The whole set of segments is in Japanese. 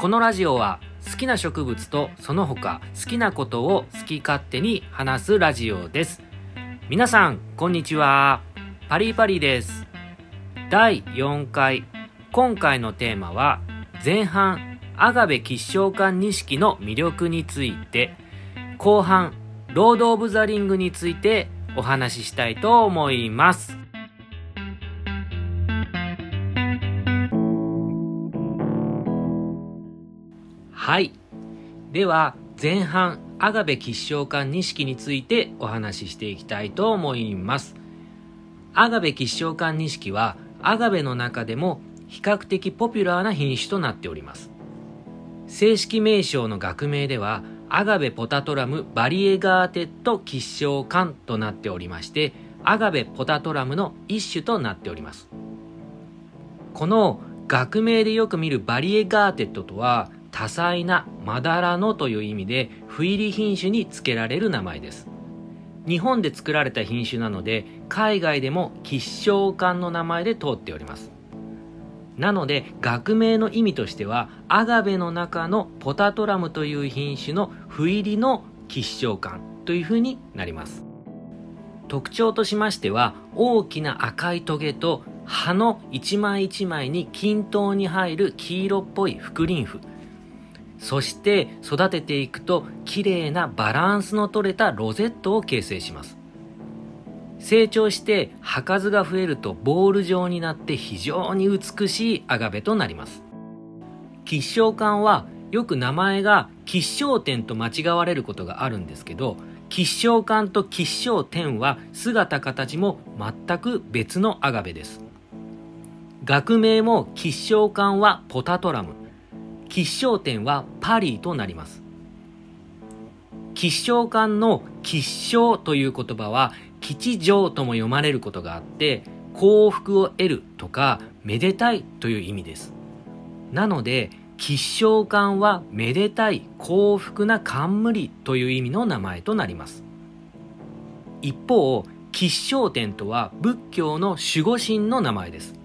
このラジオは好きな植物とその他好きなことを好き勝手に話すラジオです。皆さんこんにちは。パリパリです。第4回今回のテーマは前半アガベ吉祥館錦の魅力について後半ロード・オブ・ザ・リングについてお話ししたいと思います。はい。では前半アガベ吉祥冠錦についてお話ししていきたいと思います。アガベ吉祥冠錦はアガベの中でも比較的ポピュラーな品種となっております。正式名称の学名ではアガベポタトラム variegated 吉祥冠となっておりましてアガベポタトラムの一種となっております。この学名でよく見る variegated とは多彩なまだらのという意味で斑入り品種に付けられる名前です。日本で作られた品種なので海外でも吉祥冠の名前で通っております。なので学名の意味としてはアガベの中のポタトラムという品種の斑入りの吉祥冠というふうになります。特徴としましては大きな赤いトゲと葉の一枚一枚に均等に入る黄色っぽい覆輪符そして育てていくと綺麗なバランスの取れたロゼットを形成します。成長して葉数が増えるとボール状になって非常に美しいアガベとなります。吉祥館はよく名前が吉祥天と間違われることがあるんですけど吉祥館と吉祥天は姿形も全く別のアガベです。学名も吉祥館はポタトラム。吉祥天はパリとなります。吉祥館の吉祥という言葉は吉祥とも読まれることがあって幸福を得るとかめでたいという意味です。なので吉祥館はめでたい幸福な冠という意味の名前となります。一方吉祥天とは仏教の守護神の名前です。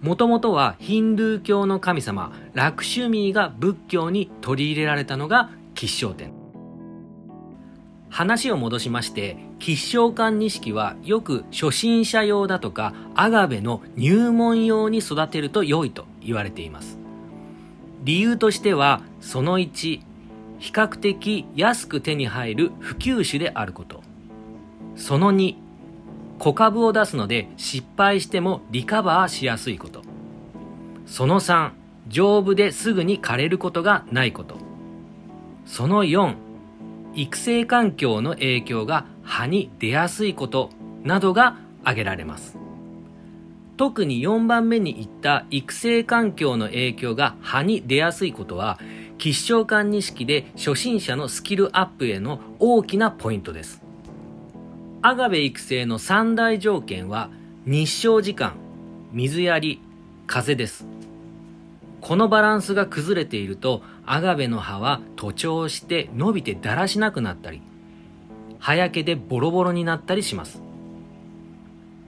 もともとはヒンドゥー教の神様ラクシュミーが仏教に取り入れられたのが吉祥天。話を戻しまして吉祥館錦はよく初心者用だとかアガベの入門用に育てると良いと言われています。理由としてはその1比較的安く手に入る普及種であること。その2小株を出すので失敗してもリカバーしやすいこと。その3丈夫ですぐに枯れることがないこと。その4育成環境の影響が葉に出やすいことなどが挙げられます。特に4番目に言った育成環境の影響が葉に出やすいことは吉祥館錦で初心者のスキルアップへの大きなポイントです。アガベ育成の三大条件は日照時間水やり風です。このバランスが崩れているとアガベの葉は徒長して伸びてだらしなくなったり葉焼けでボロボロになったりします。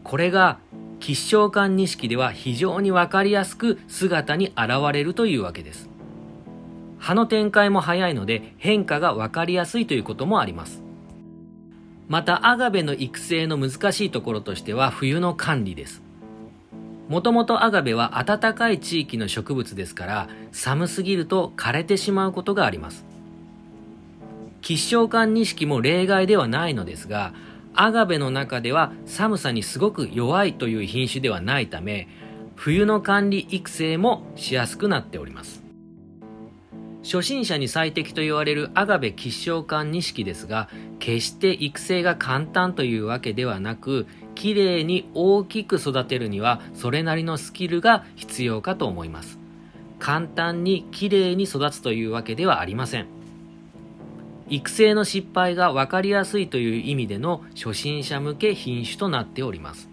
これが吉祥館錦では非常にわかりやすく姿に現れるというわけです。葉の展開も早いので変化がわかりやすいということもあります。またアガベの育成の難しいところとしては冬の管理です。もともとアガベは暖かい地域の植物ですから寒すぎると枯れてしまうことがあります。吉祥館錦も例外ではないのですがアガベの中では寒さにすごく弱いという品種ではないため冬の管理育成もしやすくなっております。初心者に最適と言われるアガベ吉祥館錦ですが決して育成が簡単というわけではなく綺麗に大きく育てるにはそれなりのスキルが必要かと思います。簡単に綺麗に育つというわけではありません。育成の失敗が分かりやすいという意味での初心者向け品種となっております。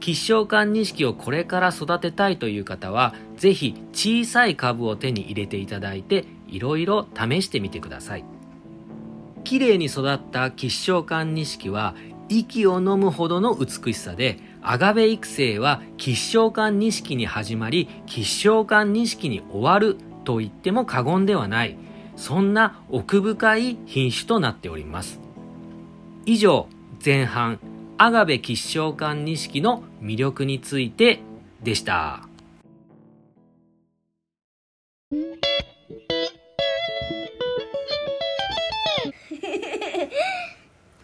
吉祥館錦をこれから育てたいという方はぜひ小さい株を手に入れていただいていろいろ試してみてください綺麗に育った吉祥館錦は息を飲むほどの美しさで、アガベ育成は吉祥館錦に始まり、吉祥館錦に終わると言っても過言ではない、そんな奥深い品種となっております。以上、前半、アガベ吉祥館錦の魅力についてでした。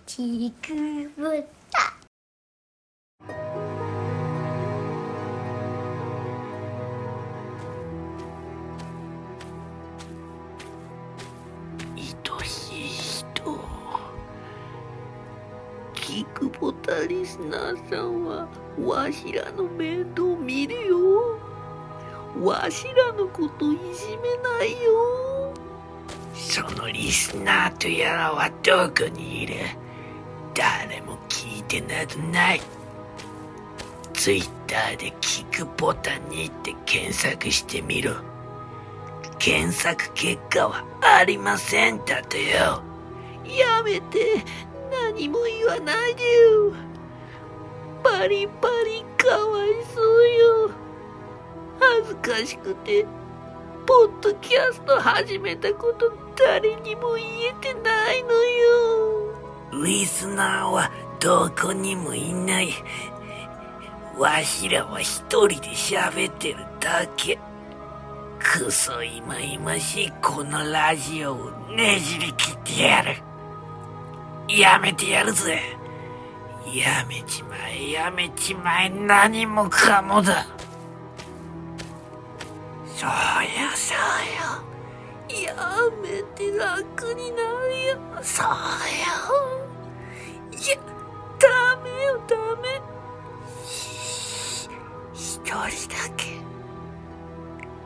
ちくぶキクボタリスナーさんはわしらの面倒見るよ。わしらのこといじめないよ。そのリスナーとやらはどこにいる？誰も聞いてなどない。ツイッターで聞くボタンにって検索してみろ。検索結果はありませんだとよ。やめて何も言わないでよパリパリかわいそうよ恥ずかしくてポッドキャスト始めたこと誰にも言えてないのよリスナーはどこにもいない。わしらは一人で喋ってるだけ。くそいまいましいこのラジオをねじり切ってやる。やめてやるぜ。やめちまえ、やめちまえ、何もかもだ。そうよ、そうよ。やめて楽になるよ。そうよ。いや、ダメよ、ダメ。一人だけ、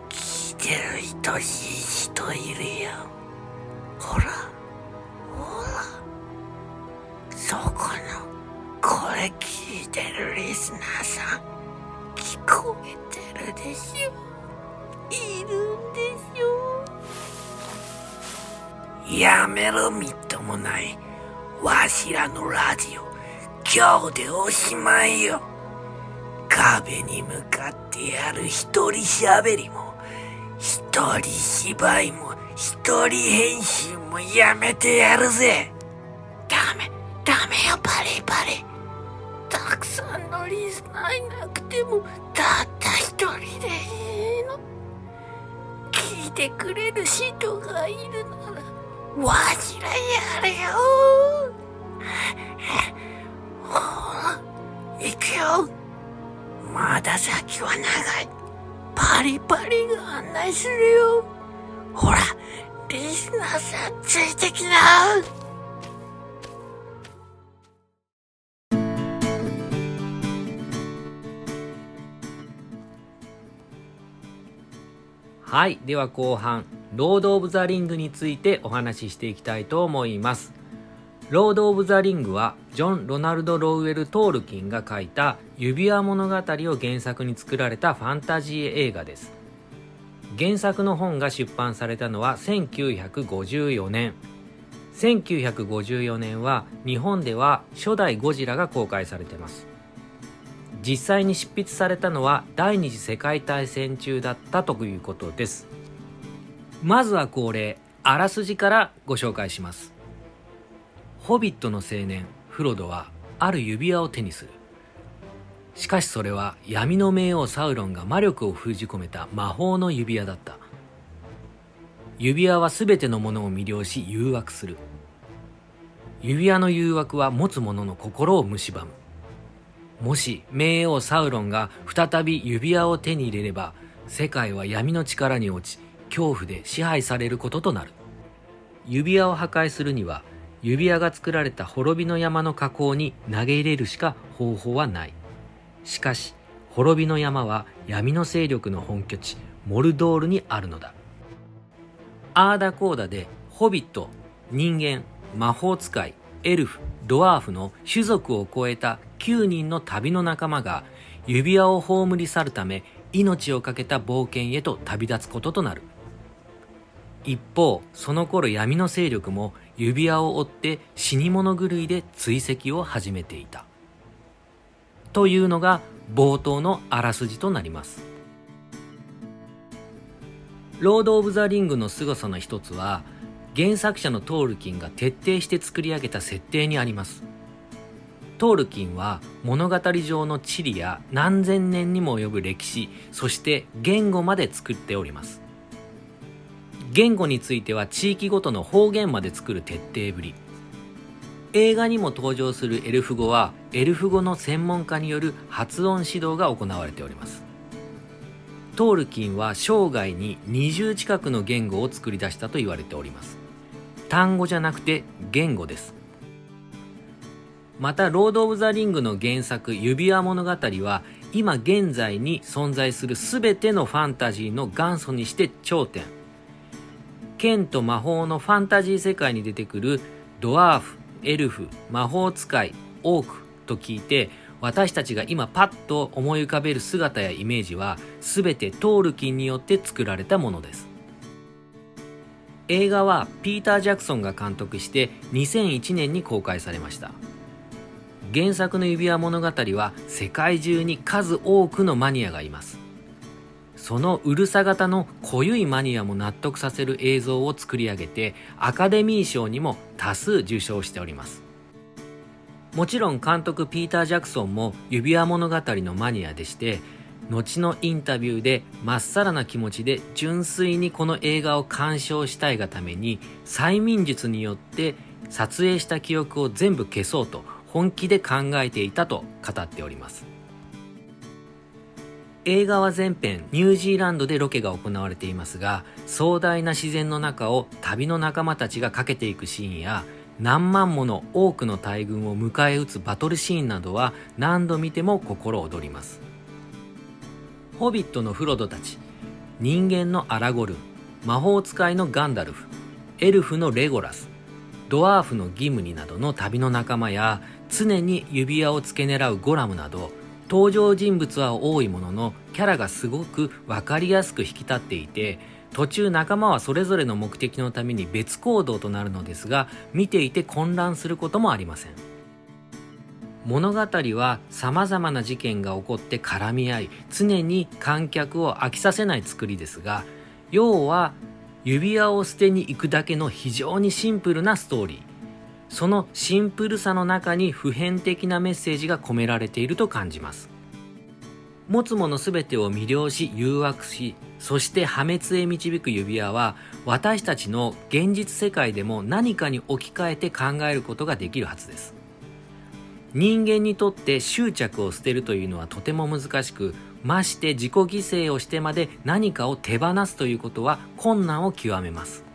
聞いてる愛しい人いるよ。ほら、てるリスナーさん、聞こえてるでしょ?いるんでしょ?やめろみっともない。わしらのラジオ、今日でおしまいよ。壁に向かってやる一人喋りも、一人芝居も、一人編集もやめてやるぜ。ダメ、ダメよ、パリパリ。たくさんのリスナーいなくても、たった一人でいいの。聞いてくれる人がいるなら、わしらやるよ。ほら行くよ。まだ先は長い。パリパリが案内するよ。ほらリスナーさんついてきな。はい。では後半、ロード・オブ・ザ・リングについてお話ししていきたいと思います。ロード・オブ・ザ・リングは、ジョン・ロナルド・ロウェル・トールキンが書いた指輪物語を原作に作られたファンタジー映画です。原作の本が出版されたのは1954年。1954年は日本では初代ゴジラが公開されています。実際に執筆されたのは第二次世界大戦中だったということです。まずは恒例あらすじからご紹介します。ホビットの青年フロドはある指輪を手にする。しかしそれは闇の冥王サウロンが魔力を封じ込めた魔法の指輪だった。指輪は全てのものを魅了し誘惑する。指輪の誘惑は持つ者の心を蝕む。もし冥王サウロンが再び指輪を手に入れれば世界は闇の力に落ち恐怖で支配されることとなる。指輪を破壊するには指輪が作られた滅びの山の火口に投げ入れるしか方法はない。しかし滅びの山は闇の勢力の本拠地モルドールにあるのだ。アーダコーダでホビット人間魔法使いエルフドワーフの種族を超えた9人の旅の仲間が指輪を葬り去るため命を懸けた冒険へと旅立つこととなる。一方その頃闇の勢力も指輪を追って死に物狂いで追跡を始めていた。というのが冒頭のあらすじとなります。ロード・オブ・ザ・リングの凄さの一つは原作者のトールキンが徹底して作り上げた設定にあります。トールキンは物語上の地理や何千年にも及ぶ歴史そして言語まで作っております。言語については地域ごとの方言まで作る徹底ぶり。映画にも登場するエルフ語はエルフ語の専門家による発音指導が行われております。トールキンは生涯に20近くの言語を作り出したと言われております。単語じゃなくて言語です。また、ロード・オブ・ザ・リングの原作、指輪物語は、今現在に存在する全てのファンタジーの元祖にして頂点。剣と魔法のファンタジー世界に出てくるドワーフ、エルフ、魔法使い、オークと聞いて、私たちが今パッと思い浮かべる姿やイメージは全てトールキンによって作られたものです。映画はピーター・ジャクソンが監督して2001年に公開されました。原作の指輪物語は世界中に数多くのマニアがいます。そのうるさ型の濃ゆいマニアも納得させる映像を作り上げてアカデミー賞にも多数受賞しております。もちろん監督ピーター・ジャクソンも指輪物語のマニアでして後のインタビューでまっさらな気持ちで純粋にこの映画を鑑賞したいがために催眠術によって撮影した記憶を全部消そうと本気で考えていたと語っております。映画は全編ニュージーランドでロケが行われていますが壮大な自然の中を旅の仲間たちが駆けていくシーンや何万もの多くの大軍を迎え撃つバトルシーンなどは何度見ても心躍ります。ホビットのフロドたち人間のアラゴルン魔法使いのガンダルフエルフのレゴラスドワーフのギムニなどの旅の仲間や常に指輪を付け狙うゴラムなど登場人物は多いもののキャラがすごく分かりやすく引き立っていて途中仲間はそれぞれの目的のために別行動となるのですが見ていて混乱することもありません。物語は様々な事件が起こって絡み合い常に観客を飽きさせない作りですが要は指輪を捨てに行くだけの非常にシンプルなストーリー。そのシンプルさの中に普遍的なメッセージが込められていると感じます。持つもの全てを魅了し誘惑しそして破滅へ導く指輪は私たちの現実世界でも何かに置き換えて考えることができるはずです。人間にとって執着を捨てるというのはとても難しくまして自己犠牲をしてまで何かを手放すということは困難を極めます。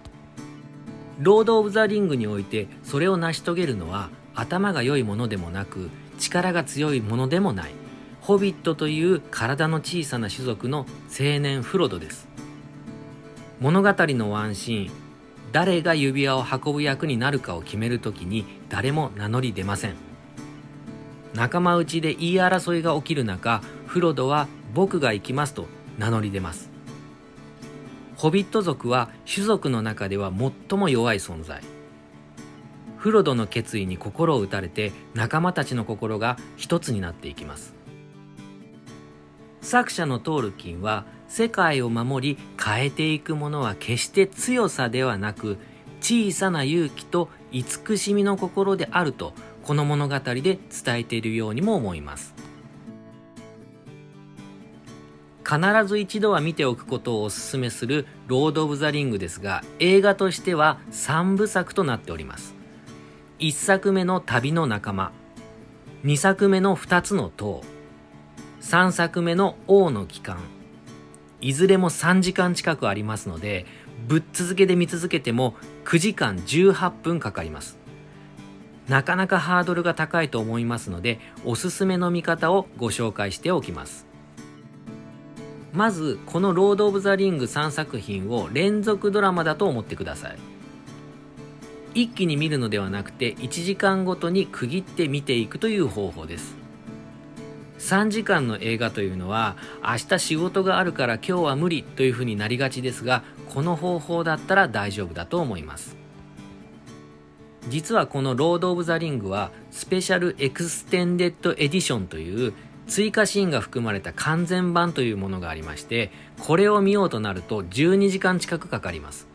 ロード・オブ・ザ・リングにおいてそれを成し遂げるのは頭が良いものでもなく力が強いものでもない。ホビットという体の小さな種族の青年フロドです。物語のワンシーン誰が指輪を運ぶ役になるかを決めるときに誰も名乗り出ません。仲間内で言い争いが起きる中フロドは僕が行きますと名乗り出ます。ホビット族は種族の中では最も弱い存在。フロドの決意に心を打たれて仲間たちの心が一つになっていきます。作者のトールキンは世界を守り変えていくものは決して強さではなく小さな勇気と慈しみの心であるとこの物語で伝えているようにも思います。必ず一度は見ておくことをお勧めするロード・オブ・ザ・リングですが映画としては3部作となっております。1作目の旅の仲間2作目の2つの塔3作目の王の帰還いずれも3時間近くありますのでぶっ続けで見続けても9時間18分かかります。なかなかハードルが高いと思いますのでおすすめの見方をご紹介しておきます。まずこの「ロード・オブ・ザ・リング」3作品を連続ドラマだと思ってください。一気に見るのではなくて1時間ごとに区切って見ていくという方法です。3時間の映画というのは明日仕事があるから今日は無理というふうになりがちですがこの方法だったら大丈夫だと思います。実はこの「ロード・オブ・ザ・リング」はスペシャルエクステンデッド・エディションという追加シーンが含まれた完全版というものがありましてこれを見ようとなると12時間近くかかります。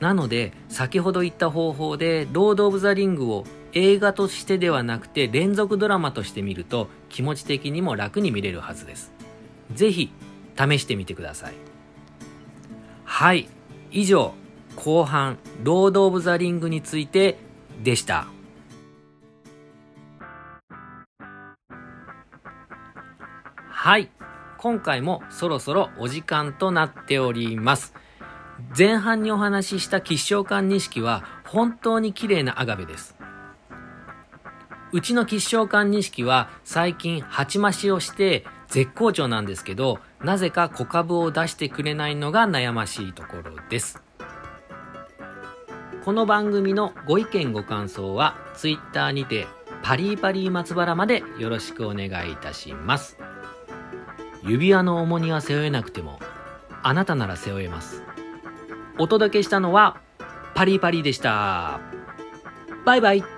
なので先ほど言った方法で「ロード・オブ・ザ・リング」を映画としてではなくて連続ドラマとして見ると気持ち的にも楽に見れるはずです。ぜひ試してみてください。はい。以上後半「ロード・オブ・ザ・リング」についてでした。はい。今回もそろそろお時間となっております。前半にお話しした吉祥館錦は本当に綺麗なアガベです。うちの吉祥館錦は最近鉢増しをして絶好調なんですけどなぜか小株を出してくれないのが悩ましいところです。この番組のご意見ご感想は Twitter にてパリーパリー松原までよろしくお願いいたします。指輪の重荷は背負えなくてもあなたなら背負えます。お届けしたのはパリパリでした。バイバイ。